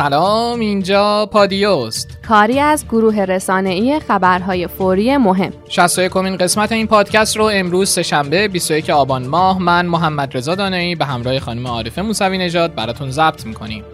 سلام اینجا پادیوست. کاری از گروه رسانه‌ای خبرهای فوری مهم. 61 کمین قسمت این پادکست رو امروز سهشنبه 21 آبان ماه من محمد رضا دانایی به همراه خانم عارفه موسوی نژاد براتون ضبط می‌کنیم.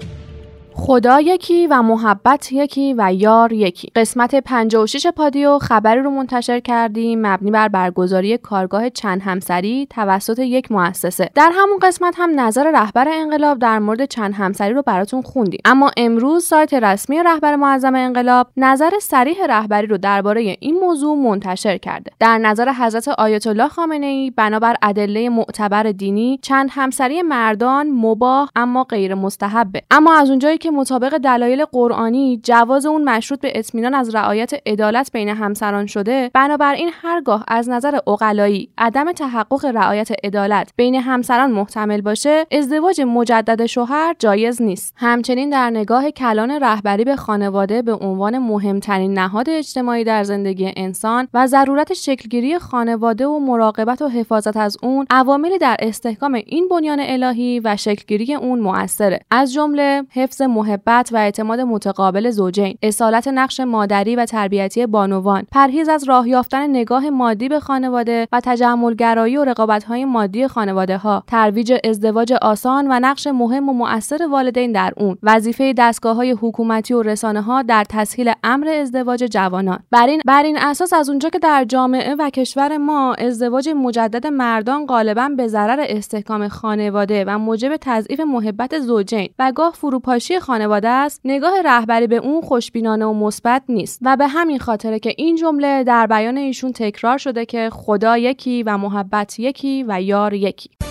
خدا یکی و محبت یکی و یار یکی. قسمت 56 پادیو خبری رو منتشر کردیم مبنی بر برگزاری کارگاه چند همسری توسط یک مؤسسه. در همون قسمت هم نظر رهبر انقلاب در مورد چند همسری رو براتون خوندیم. اما امروز سایت رسمی رهبر معظم انقلاب نظر صریح رهبری رو درباره این موضوع منتشر کرده. در نظر حضرت آیت الله خامنه ای بنابر ادله معتبر دینی چند همسری مردان مباح اما غیر مستحبه اما از اونجایی مطابق دلایل قرآنی جواز اون مشروط به اطمینان از رعایت عدالت بین همسران شده بنابراین هرگاه از نظر اقلایی عدم تحقق رعایت عدالت بین همسران محتمل باشه ازدواج مجدد شوهر جایز نیست. همچنین در نگاه کلان رهبری به خانواده به عنوان مهمترین نهاد اجتماعی در زندگی انسان و ضرورت شکلگیری خانواده و مراقبت و حفاظت از اون عواملی در استحکام این بنیان الهی و شکلگیری اون موثره از جمله حفظ محبت و اعتماد متقابل زوجین اصالت نقش مادری و تربیتی بانوان پرهیز از راه یافتن نگاه مادی به خانواده و تجملگرایی و رقابت‌های مادی خانواده ها ترویج ازدواج آسان و نقش مهم و مؤثر والدین در اون. وظیفه دستگاه های حکومتی و رسانه ها در تسهیل امر ازدواج جوانان. بر این بر این اساس از اونجا که در جامعه و کشور ما ازدواج مجدد مردان غالبا به ضرر استحکام خانواده و موجب تضعیف محبت زوجین و گاه فروپاشی خانواده است نگاه رهبری به اون خوشبینانه و مثبت نیست و به همین خاطره که این جمله در بیان ایشون تکرار شده که خدا یکی و محبت یکی و یار یکی.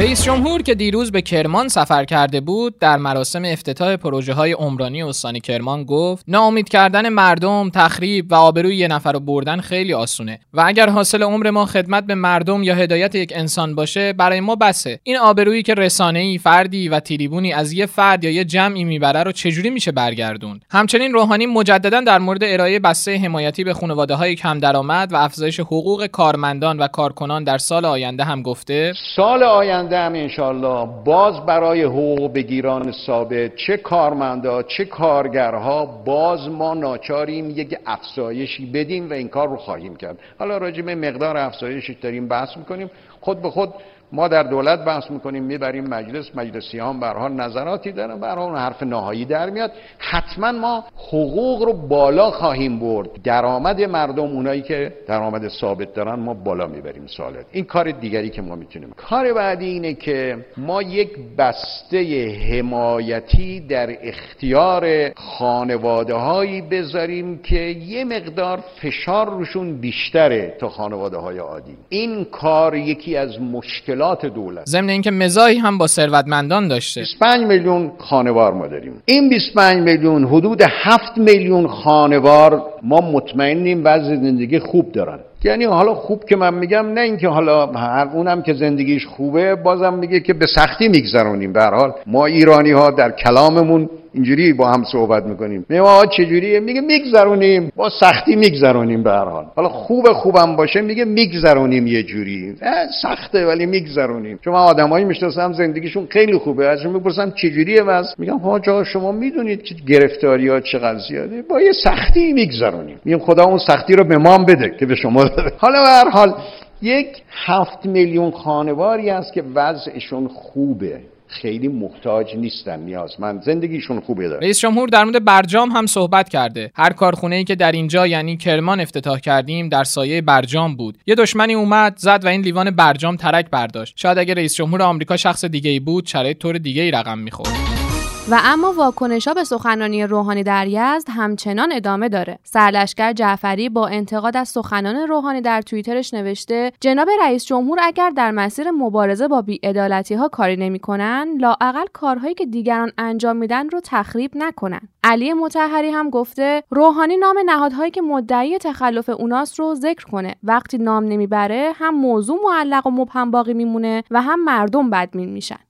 رئیس جمهور که دیروز به کرمان سفر کرده بود در مراسم افتتاح پروژه های عمرانی استان کرمان گفت ناامید کردن مردم تخریب و آبروی یه نفر رو بردن خیلی آسونه. و اگر حاصل عمر ما خدمت به مردم یا هدایت یک انسان باشه برای ما بسه. این آبرویی که رسانه ای فردی و تریبونی از یه فرد یا یه جمعی می‌بره رو چجوری میشه برگردون همچنین روحانی مجددا در مورد ارائه بسته حمایتی به خانواده های کم درآمد و افزایش حقوق کارمندان و کارکنان در سال آینده هم گفته سال آینده آینده هم انشالله باز برای حقوق بگیران ثابت چه کارمندا چه کارگرها باز ما ناچاریم یک افزایشی بدیم و این کار رو خواهیم کرد. حالا راجع به مقدار افزایشی داریم بحث می‌کنیم. خود به خود ما در دولت بحث می‌کنیم می‌بریم مجلس مجلسی هم برها نظراتی دارن برها اون حرف نهایی در میاد. حتما ما حقوق رو بالا خواهیم برد. درآمد مردم اونایی که درآمد ثابت دارن ما بالا می‌بریم سالت این کار دیگری که ما می‌تونیم. کار بعدی اینه که ما یک بسته حمایتی در اختیار خانواده هایی بذاریم که یه مقدار فشار روشون بیشتره تا خانواده های عادی. این کار یکی از مشکل مشکلات دولت. ضمن اینکه مزاحی هم با ثروتمندان داشته. 25 میلیون خانوار ما داریم. این 25 میلیون حدود 7 میلیون خانوار ما مطمئنیم وضع زندگی خوب دارن. یعنی حالا خوب که من میگم نه اینکه حالا هر اونم که زندگیش خوبه بازم میگه که به سختی میگذرونیم. به حال ما ایرانی ها در کلاممون اینجوری با هم صحبت می‌کنیم. ما چجوریه؟ میگه میگذرونیم. با سختی میگذرونیم به هر حال. حالا خوب خوبم باشه میگه میگذرونیم یه جوری. سخته ولی میگذرونیم. چون من آدمایی می‌شناسم زندگیشون خیلی خوبه. ازشون می‌پرسم چجوریه واسه میگم جا شما می‌دونید که گرفتاری ها چقدر زیاده؟ با یه سختی میگذرونیم. میگم خدا اون سختی رو به ما بده که به شما داده حالا به هر حال یک هفت میلیون خانواری است که وضعشون خوبه. خیلی محتاج نیستن نیازمند زندگیشون خوبه داره رئیس جمهور در مورد برجام هم صحبت کرده. هر کارخونه ای که در اینجا یعنی کرمان افتتاح کردیم در سایه برجام بود. یه دشمنی اومد زد و این لیوان برجام ترک برداشت. شاید اگه رئیس جمهور آمریکا شخص دیگه ای بود شرایط طور دیگه ای رقم می‌خورد. و اما واکنش ها به سخنرانی روحانی در یزد همچنان ادامه داره. سرلشکر جعفری با انتقاد از سخنان روحانی در توییترش نوشته جناب رئیس جمهور اگر در مسیر مبارزه با بیعدالتی ها کاری نمی‌کنن لااقل کارهایی که دیگران انجام میدن رو تخریب نکنن. علی متحری هم گفته روحانی نام نهادهایی که مدعی تخلف اوناس رو ذکر کنه. وقتی نام نمی‌بره هم موضوع معلق و مبهم باقی میمونه و هم مردم بدمین میشن.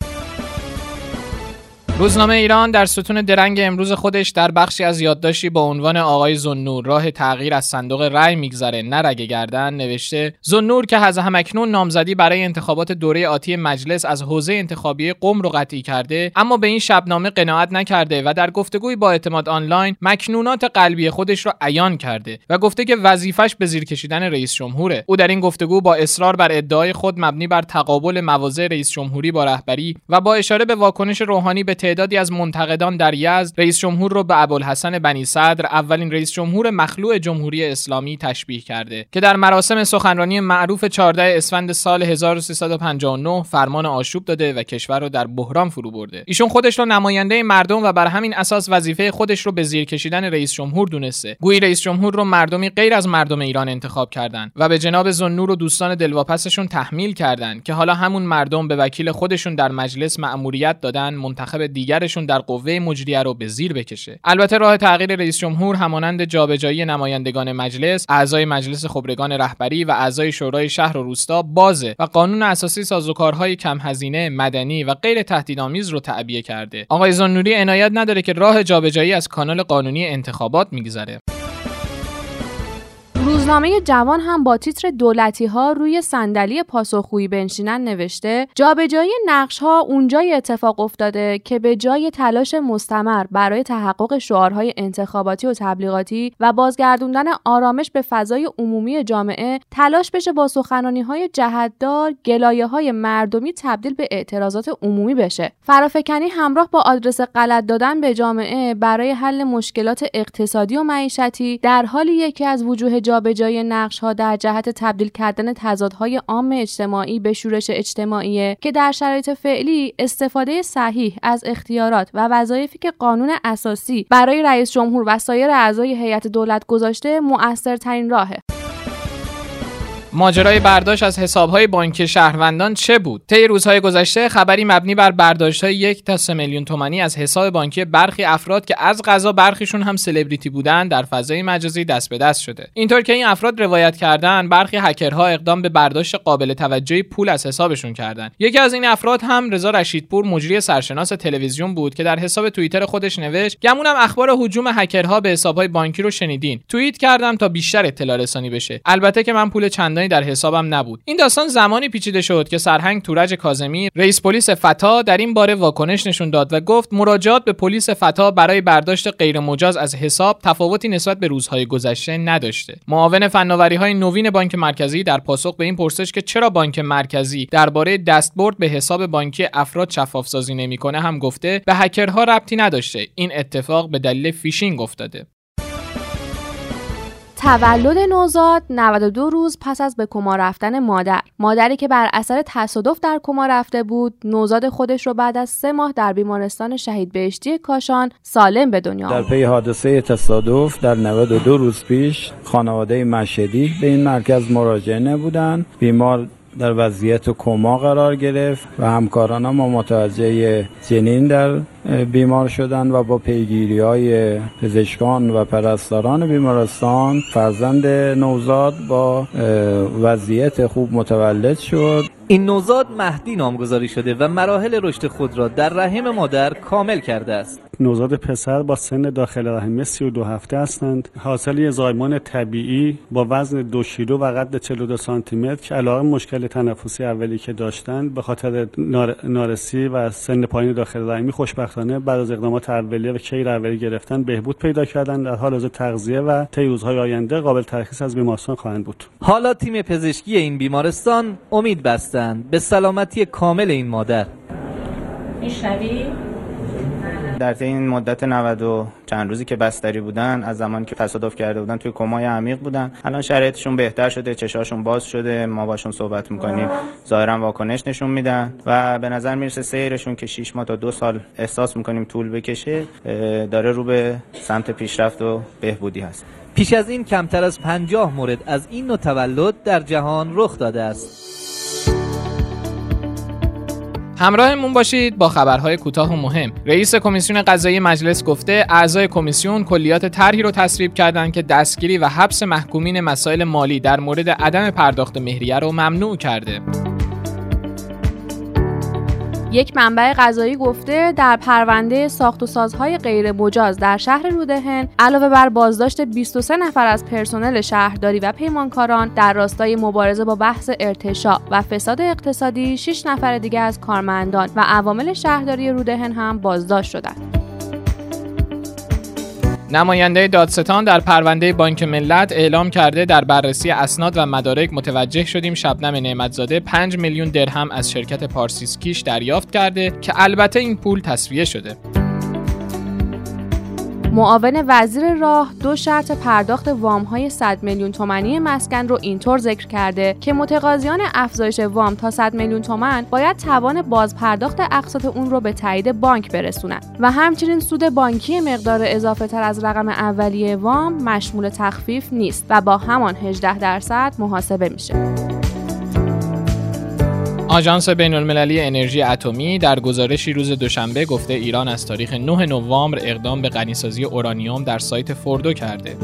روزنامه ایران در ستون درنگ امروز خودش در بخشی از یادداشتی با عنوان آقای زنور راه تغییر از صندوق رأی میگذره. نرگه گردن نوشته زنور که از همکنون نامزدی برای انتخابات دوره آتی مجلس از حوزه انتخابی قم رو قطعی کرده اما به این شبنامه قناعت نکرده و در گفتگوی با اعتماد آنلاین مکنونات قلبی خودش را عیان کرده و گفته که وظیفش به زیر کشیدن رئیس جمهوره. او در این گفتگو با اصرار بر ادعای خود مبنی بر تقابل مواضع رئیس جمهوری با رهبری و با اشاره به واکنش روحانی به تعدادی از منتقدان در یزد رئیس جمهور را به ابوالحسن بنی صدر اولین رئیس جمهور مخلوع جمهوری اسلامی تشبیه کرده که در مراسم سخنرانی معروف 14 اسفند سال 1359 فرمان آشوب داده و کشور را در بحران فرو برده. ایشون خودش را نماینده مردم و بر همین اساس وظیفه خودش رو به زیر کشیدن رئیس جمهور دونسته. گویی رئیس جمهور رو مردمی غیر از مردم ایران انتخاب کردند و به جناب زنور و دوستان دلواپسشون تحمیل کردند که حالا همون مردم به وکیل خودشون در مجلس مأموریت دادن منتخب دیگرشون در قوه مجریه رو به زیر بکشه. البته راه تغییر رئیس جمهور همانند جابجایی نمایندگان مجلس اعضای مجلس خبرگان رهبری و اعضای شورای شهر و روستا بازه و قانون اساسی سازوکارهای کم هزینه مدنی و غیر تهدیدآمیز رو تعبیه کرده. آقای زنوری عنایت نداره که راه جابجایی از کانال قانونی انتخابات میگذره. روزنامه جوان هم با تیتر دولتی ها روی صندلی پاسخگویی بنشینن نوشته جابجایی نقش ها اونجای اتفاق افتاده که به جای تلاش مستمر برای تحقق شعارهای انتخاباتی و تبلیغاتی و بازگردوندن آرامش به فضای عمومی جامعه تلاش بشه با سخنانی های جهتدار گلایه های مردمی تبدیل به اعتراضات عمومی بشه. فرافکنی همراه با آدرس غلط دادن به جامعه برای حل مشکلات اقتصادی و معیشتی در حالی یکی از وجوه جای نقش ها در جهت تبدیل کردن تضادهای عام اجتماعی به شورش اجتماعی که در شرایط فعلی استفاده صحیح از اختیارات و وظایفی که قانون اساسی برای رئیس جمهور و سایر اعضای هیئت دولت گذاشته مؤثرترین راهه. ماجرای برداشت از حسابهای بانکی شهروندان چه بود؟ طی روزهای گذشته خبری مبنی بر برداشت های یک تا سه میلیون تومانی از حساب بانکی برخی افراد که از غذا برخیشون هم سلبریتی بودن در فضای مجازی دست به دست شده. اینطور که این افراد روایت کردن برخی هکرها اقدام به برداشت قابل توجهی پول از حسابشون کردند یکی از این افراد هم رضا رشیدپور مجری سرشناس تلویزیون بود که در حساب توییتر خودش نوشت گمونم اخبار هجوم هکرها به حسابهای بانکی رو شنیدین. توییت کردم تا بیشتر اطلاع رسانی بشه. البته که من پول چندانی در حسابم نبود. این داستان زمانی پیچیده شد که سرهنگ تورج کاظمی رئیس پلیس فتا در این باره واکنش نشون داد و گفت مراجعات به پلیس فتا برای برداشت غیرمجاز از حساب تفاوتی نسبت به روزهای گذشته نداشته. معاون فناوری های نوین بانک مرکزی در پاسخ به این پرسش که چرا بانک مرکزی درباره دستبرد به حساب بانکی افراد شفاف سازی نمی‌کنه هم گفته به هکرها ربطی نداشته. این اتفاق به دلیل فیشینگ افتاده. تولد نوزاد 92 روز پس از به کما رفتن مادر. مادری که بر اثر تصادف در کما رفته بود نوزاد خودش رو بعد از سه ماه در بیمارستان شهید بهشتی کاشان سالم به دنیا در پی حادثه تصادف در 92 روز پیش خانواده مشهدی به این مرکز مراجعه نبودند. بیمار در وضعیت کما قرار گرفت و همکاران ما متوجه جنین در بیمار شدن و با پیگیری های پزشکان و پرستاران بیمارستان فرزند نوزاد با وضعیت خوب متولد شد. این نوزاد مهدی نامگذاری شده و مراحل رشد خود را در رحم مادر کامل کرده است. نوزاد پسر با سن داخل رحم 32 هفته هستند. حاصل یه زایمان طبیعی با وزن دو کیلو و قد 42 سانتی متر که علاوه مشکل تنفسی اولی که داشتند به خاطر نارسی و سن پایین داخل رحمی خوشبختانه بعد از اقدامات اولیه و کیر اولیه گرفتن بهبود پیدا کردند. در حال حاضر تغذیه و طی روزهای آینده قابل ترخیص از بیمارستان خواهند بود. حالا تیم پزشکی این بیمارستان امید بستند به سلامتی کامل این مادر. میشنوی؟ در طی این مدت 90 و چند روزی که بستری بودن از زمانی که تصادف کرده بودن توی کمای عمیق بودن. الان شرایطشون بهتر شده چشاشون باز شده ما باشون صحبت می‌کنیم. ظاهرا واکنش نشون میدن و به نظر می‌رسه سیرشون که 6 ماه تا دو سال احساس می‌کنیم طول بکشه داره رو به سمت پیشرفت و بهبودی هست. پیش از این کمتر از 50 مورد از این نوع تولد در جهان رخ داده است. همراهمون باشید با خبرهای کوتاه و مهم. رئیس کمیسیون قضایی مجلس گفته اعضای کمیسیون کلیات طرحی رو تصویب کردند که دستگیری و حبس محکومین مسائل مالی در مورد عدم پرداخت مهریه رو ممنوع کرده. یک منبع غذایی گفته در پرونده ساخت و سازهای غیر مجاز در شهر رودهن علاوه بر بازداشت 23 نفر از پرسنل شهرداری و پیمانکاران در راستای مبارزه با بحث ارتشاع و فساد اقتصادی 6 نفر دیگر از کارمندان و عوامل شهرداری رودهن هم بازداشت شدند. نماینده دادستان در پرونده بانک ملت اعلام کرده در بررسی اسناد و مدارک متوجه شدیم شبنم نعمتزاده 5 میلیون درهم از شرکت پارسیسکیش دریافت کرده که البته این پول تصویه شده. معاون وزیر راه دو شرط پرداخت وام های 100 میلیون تومانی مسکن رو اینطور ذکر کرده که متقاضیان افزایش وام تا 100 میلیون تومن باید توان باز پرداخت اقساط اون رو به تایید بانک برسونن و همچنین سود بانکی مقدار اضافه تر از رقم اولیه وام مشمول تخفیف نیست و با همان 18 درصد محاسبه میشه. آژانس بین المللی انرژی اتمی در گزارشی روز دوشنبه گفته ایران از تاریخ 9 نوامبر اقدام به غنیسازی اورانیوم در سایت فوردو کرده.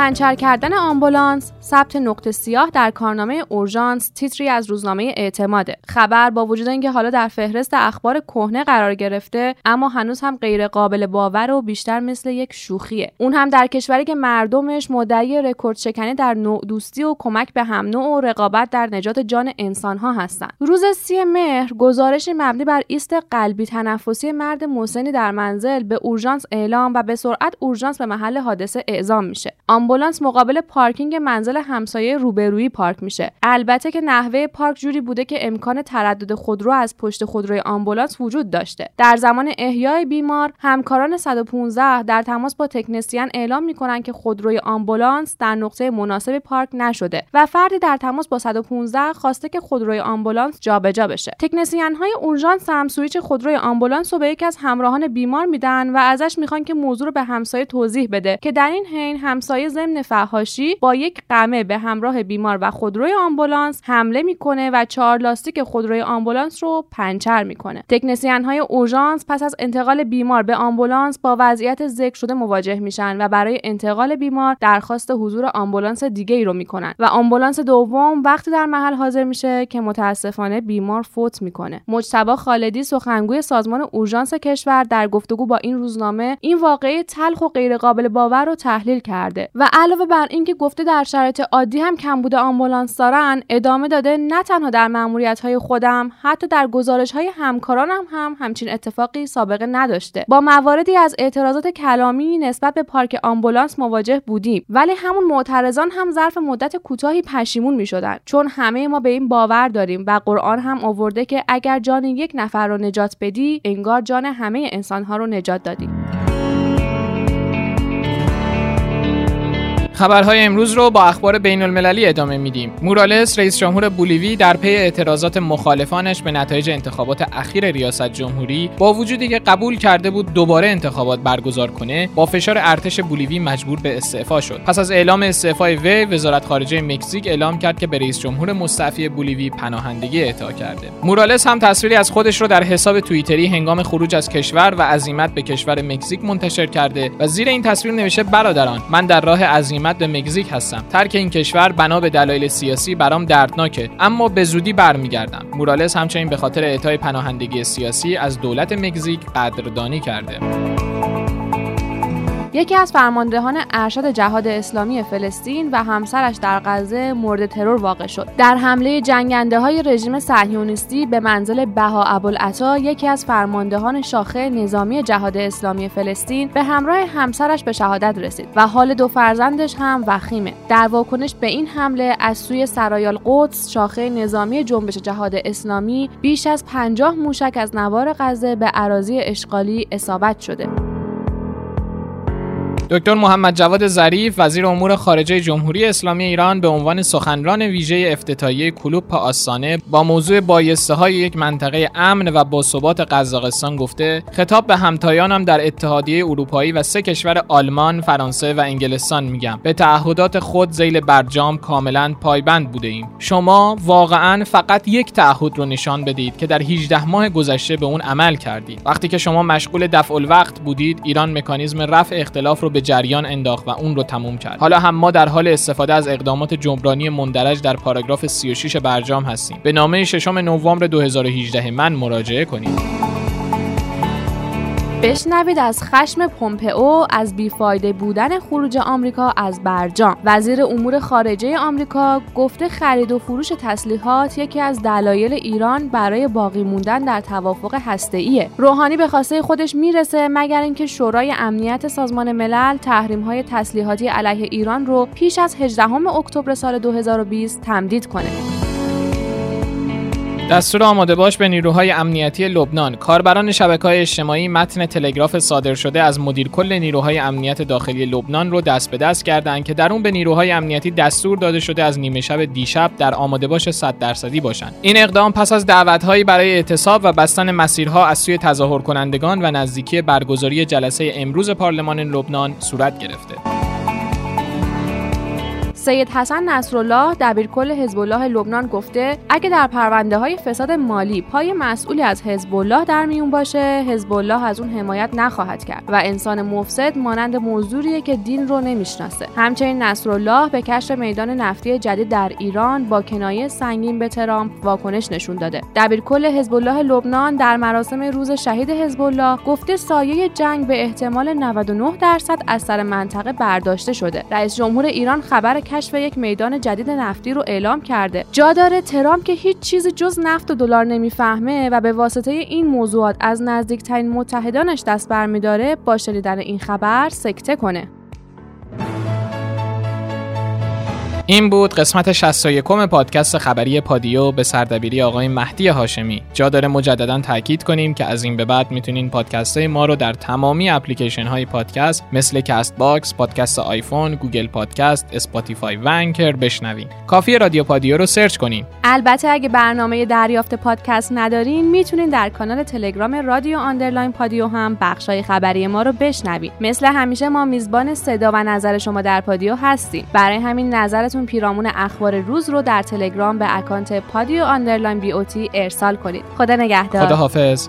پنچر کردن آمبولانس ثبت نقطه سیاه در کارنامه اورژانس تیتری از روزنامه اعتماده. خبر با وجود اینکه حالا در فهرست اخبار کهنه قرار گرفته اما هنوز هم غیر قابل باور و بیشتر مثل یک شوخیه. اون هم در کشوری که مردمش مدعی رکورد شکنی در نوع دوستی و کمک به هم نوع و رقابت در نجات جان انسانها هستند. روز سی مهر گزارشی مبنی بر ایست قلبی تنفسی مرد مسنی در منزل به اورژانس اعلام و به سرعت اورژانس به محل حادثه اعزام میشه. آمبولانس مقابل پارکینگ منزل همسایه روبرویی پارک میشه. البته که نحوه پارک جوری بوده که امکان تردد خودرو از پشت خودروی آمبولانس وجود داشته. در زمان احیای بیمار همکاران 115 در تماس با تکنسین اعلام می‌کنن که خودروی آمبولانس در نقطه مناسب پارک نشده و فردی در تماس با 115 خواسته که خودروی آمبولانس جابجا بشه. تکنسین های اورژانس هم سویچ خودروی آمبولانس رو به یکی از همراهان بیمار میدن و ازش می‌خوان که موضوع رو به همسایه توضیح بده که در این حین همسایه ضمن فحاشی با یک قمه به همراه بیمار و خودروی آمبولانس حمله می‌کنه و چهار لاستیک خودروی آمبولانس رو پنچر می‌کنه. تکنسین های اورژانس پس از انتقال بیمار به آمبولانس با وضعیت ذکر شده مواجه میشن و برای انتقال بیمار درخواست حضور آمبولانس دیگه ای رو می‌کنن و آمبولانس دوم وقتی در محل حاضر میشه که متاسفانه بیمار فوت می‌کنه. مجتبی خالدی سخنگوی سازمان اورژانس کشور در گفتگو با این روزنامه این واقعه تلخ و غیرقابل باور رو تحلیل کرده و علاوه بر اینکه گفته در شرایط عادی هم کمبود آمبولانس دارن ادامه داده نه تنها در مأموریت های خودم حتی در گزارش های همکارانم هم همچین اتفاقی سابقه نداشته. با مواردی از اعتراضات کلامی نسبت به پارک آمبولانس مواجه بودیم. ولی همون معترضان هم ظرف مدت کوتاهی پشیمون می شدن چون همه ما به این باور داریم و قرآن هم آورده که اگر جان یک نفر رو نجات بدی انگار جان همه انسانها رو نجات دادی. خبرهای امروز رو با اخبار بین المللی ادامه میدیم. مورالس رئیس جمهور بولیوی در پی اعتراضات مخالفانش به نتایج انتخابات اخیر ریاست جمهوری با وجودی که قبول کرده بود دوباره انتخابات برگزار کنه، با فشار ارتش بولیوی مجبور به استعفا شد. پس از اعلام استعفای وی، وزارت خارجه مکزیک اعلام کرد که به رئیس جمهور مستعفی بولیوی پناهندگی اعطا کرده. مورالس هم تصویری از خودش رو در حساب توییتری هنگام خروج از کشور و عزیمت به کشور مکزیک منتشر کرده و زیر این تصویر نوشته برادران من در راه عزیمت به مکزیک هستم. ترک این کشور بنا به دلایل سیاسی برام دردناکه اما به زودی برمیگردم. مورالس همچنین به خاطر اعطای پناهندگی سیاسی از دولت مکزیک قدردانی کرده. یکی از فرماندهان ارشد جهاد اسلامی فلسطین و همسرش در غزه مورد ترور واقع شد. در حمله جنگنده های رژیم صهیونیستی به منزل بها ابوالعطا یکی از فرماندهان شاخه نظامی جهاد اسلامی فلسطین به همراه همسرش به شهادت رسید و حال دو فرزندش هم وخیمه. در واکنش به این حمله از سوی سرایال قدس شاخه نظامی جنبش جهاد اسلامی بیش از پنجاه موشک از نوار غزه به اراضی اشغالی اصابت شده. دکتر محمد جواد ظریف وزیر امور خارجه جمهوری اسلامی ایران به عنوان سخنران ویژه افتتاحیه کلوپ آستانه با موضوع بایسته های یک منطقه امن و باثبات قزاقستان گفته خطاب به همتایانم در اتحادیه اروپایی و سه کشور آلمان، فرانسه و انگلستان میگم. به تعهدات خود زیل برجام کاملا پایبند بوده ایم. شما واقعا فقط یک تعهد رو نشان بدید که در 18 ماه گذشته به اون عمل کردید. وقتی که شما مشغول دفع الوقت بودید ایران مکانیزم رفع اختلاف رو به به جریان انداخت و اون رو تموم کرد. حالا هم ما در حال استفاده از اقدامات جبرانی مندرج در پاراگراف 36 برجام هستیم. به نامه ششم نوامبر 2018 من مراجعه کنید بشنوید از خشم پومپئو از بیفایده بودن خروج آمریکا از برجام. وزیر امور خارجه آمریکا گفته خرید و فروش تسلیحات یکی از دلایل ایران برای باقی موندن در توافق هسته‌ایه. روحانی به خواسته خودش می‌رسه مگر اینکه شورای امنیت سازمان ملل تحریم های تسلیحاتی علیه ایران رو پیش از 18 اکتبر سال 2020 تمدید کنه. دستور آماده باش به نیروهای امنیتی لبنان. کاربران شبکه های اجتماعی متن تلگراف صادر شده از مدیر کل نیروهای امنیت داخلی لبنان رو دست به دست کردند که در اون به نیروهای امنیتی دستور داده شده از نیمه شب دیشب در آماده باش 100 درصدی باشند. این اقدام پس از دعوتهایی برای اعتصاب و بستن مسیرها از سوی تظاهر کنندگان و نزدیکی برگزاری جلسه امروز پارلمان لبنان صورت گرفته. سید حسن نصرالله دبیرکل حزب الله لبنان گفته اگه در پرونده های فساد مالی پای مسئولی از حزب الله در میون باشه حزب الله از اون حمایت نخواهد کرد و انسان مفسد مانند موضوعیه که دین رو نمی‌شناسه. همچنین نصرالله به کشف میدان نفتی جدید در ایران با کنایه سنگین به ترامپ واکنش نشون داده. دبیرکل حزب الله لبنان در مراسم روز شهید حزب الله گفته سایه جنگ به احتمال 99 درصد از سر منطقه برداشته شده. رئیس جمهور ایران خبر کشف یک میدان جدید نفتی رو اعلام کرده. جا داره ترامپ که هیچ چیزی جز نفت و دلار نمی‌فهمه و به واسطه این موضوعات از نزدیکترین متحدانش دست برمیداره با شنیدن این خبر سکته کنه. این بود قسمت 61 پادکست خبری پادیو به سردبیری آقای مهدی هاشمی. جا داره مجددا تاکید کنیم که از این به بعد می‌تونین پادکست های ما رو در تمامی اپلیکیشن های پادکست مثل Castbox، پادکست آیفون، Google Podcast، Spotify و Anchor بشنوین. کافی رادیو پادیو رو search کنین. البته اگه برنامه دریافت پادکست ندارین می‌تونین در کانال تلگرام رادیو underline پادیو هم بخشای خبری ما رو بشنوین. مثل همیشه ما میزبان صدا و نظر شما در پادیو هستیم. برای همین نظرتون پیرامون اخبار روز رو در تلگرام به اکانت پادیو underline بی ارسال کنید. خدا نگهدار. خدا حافظ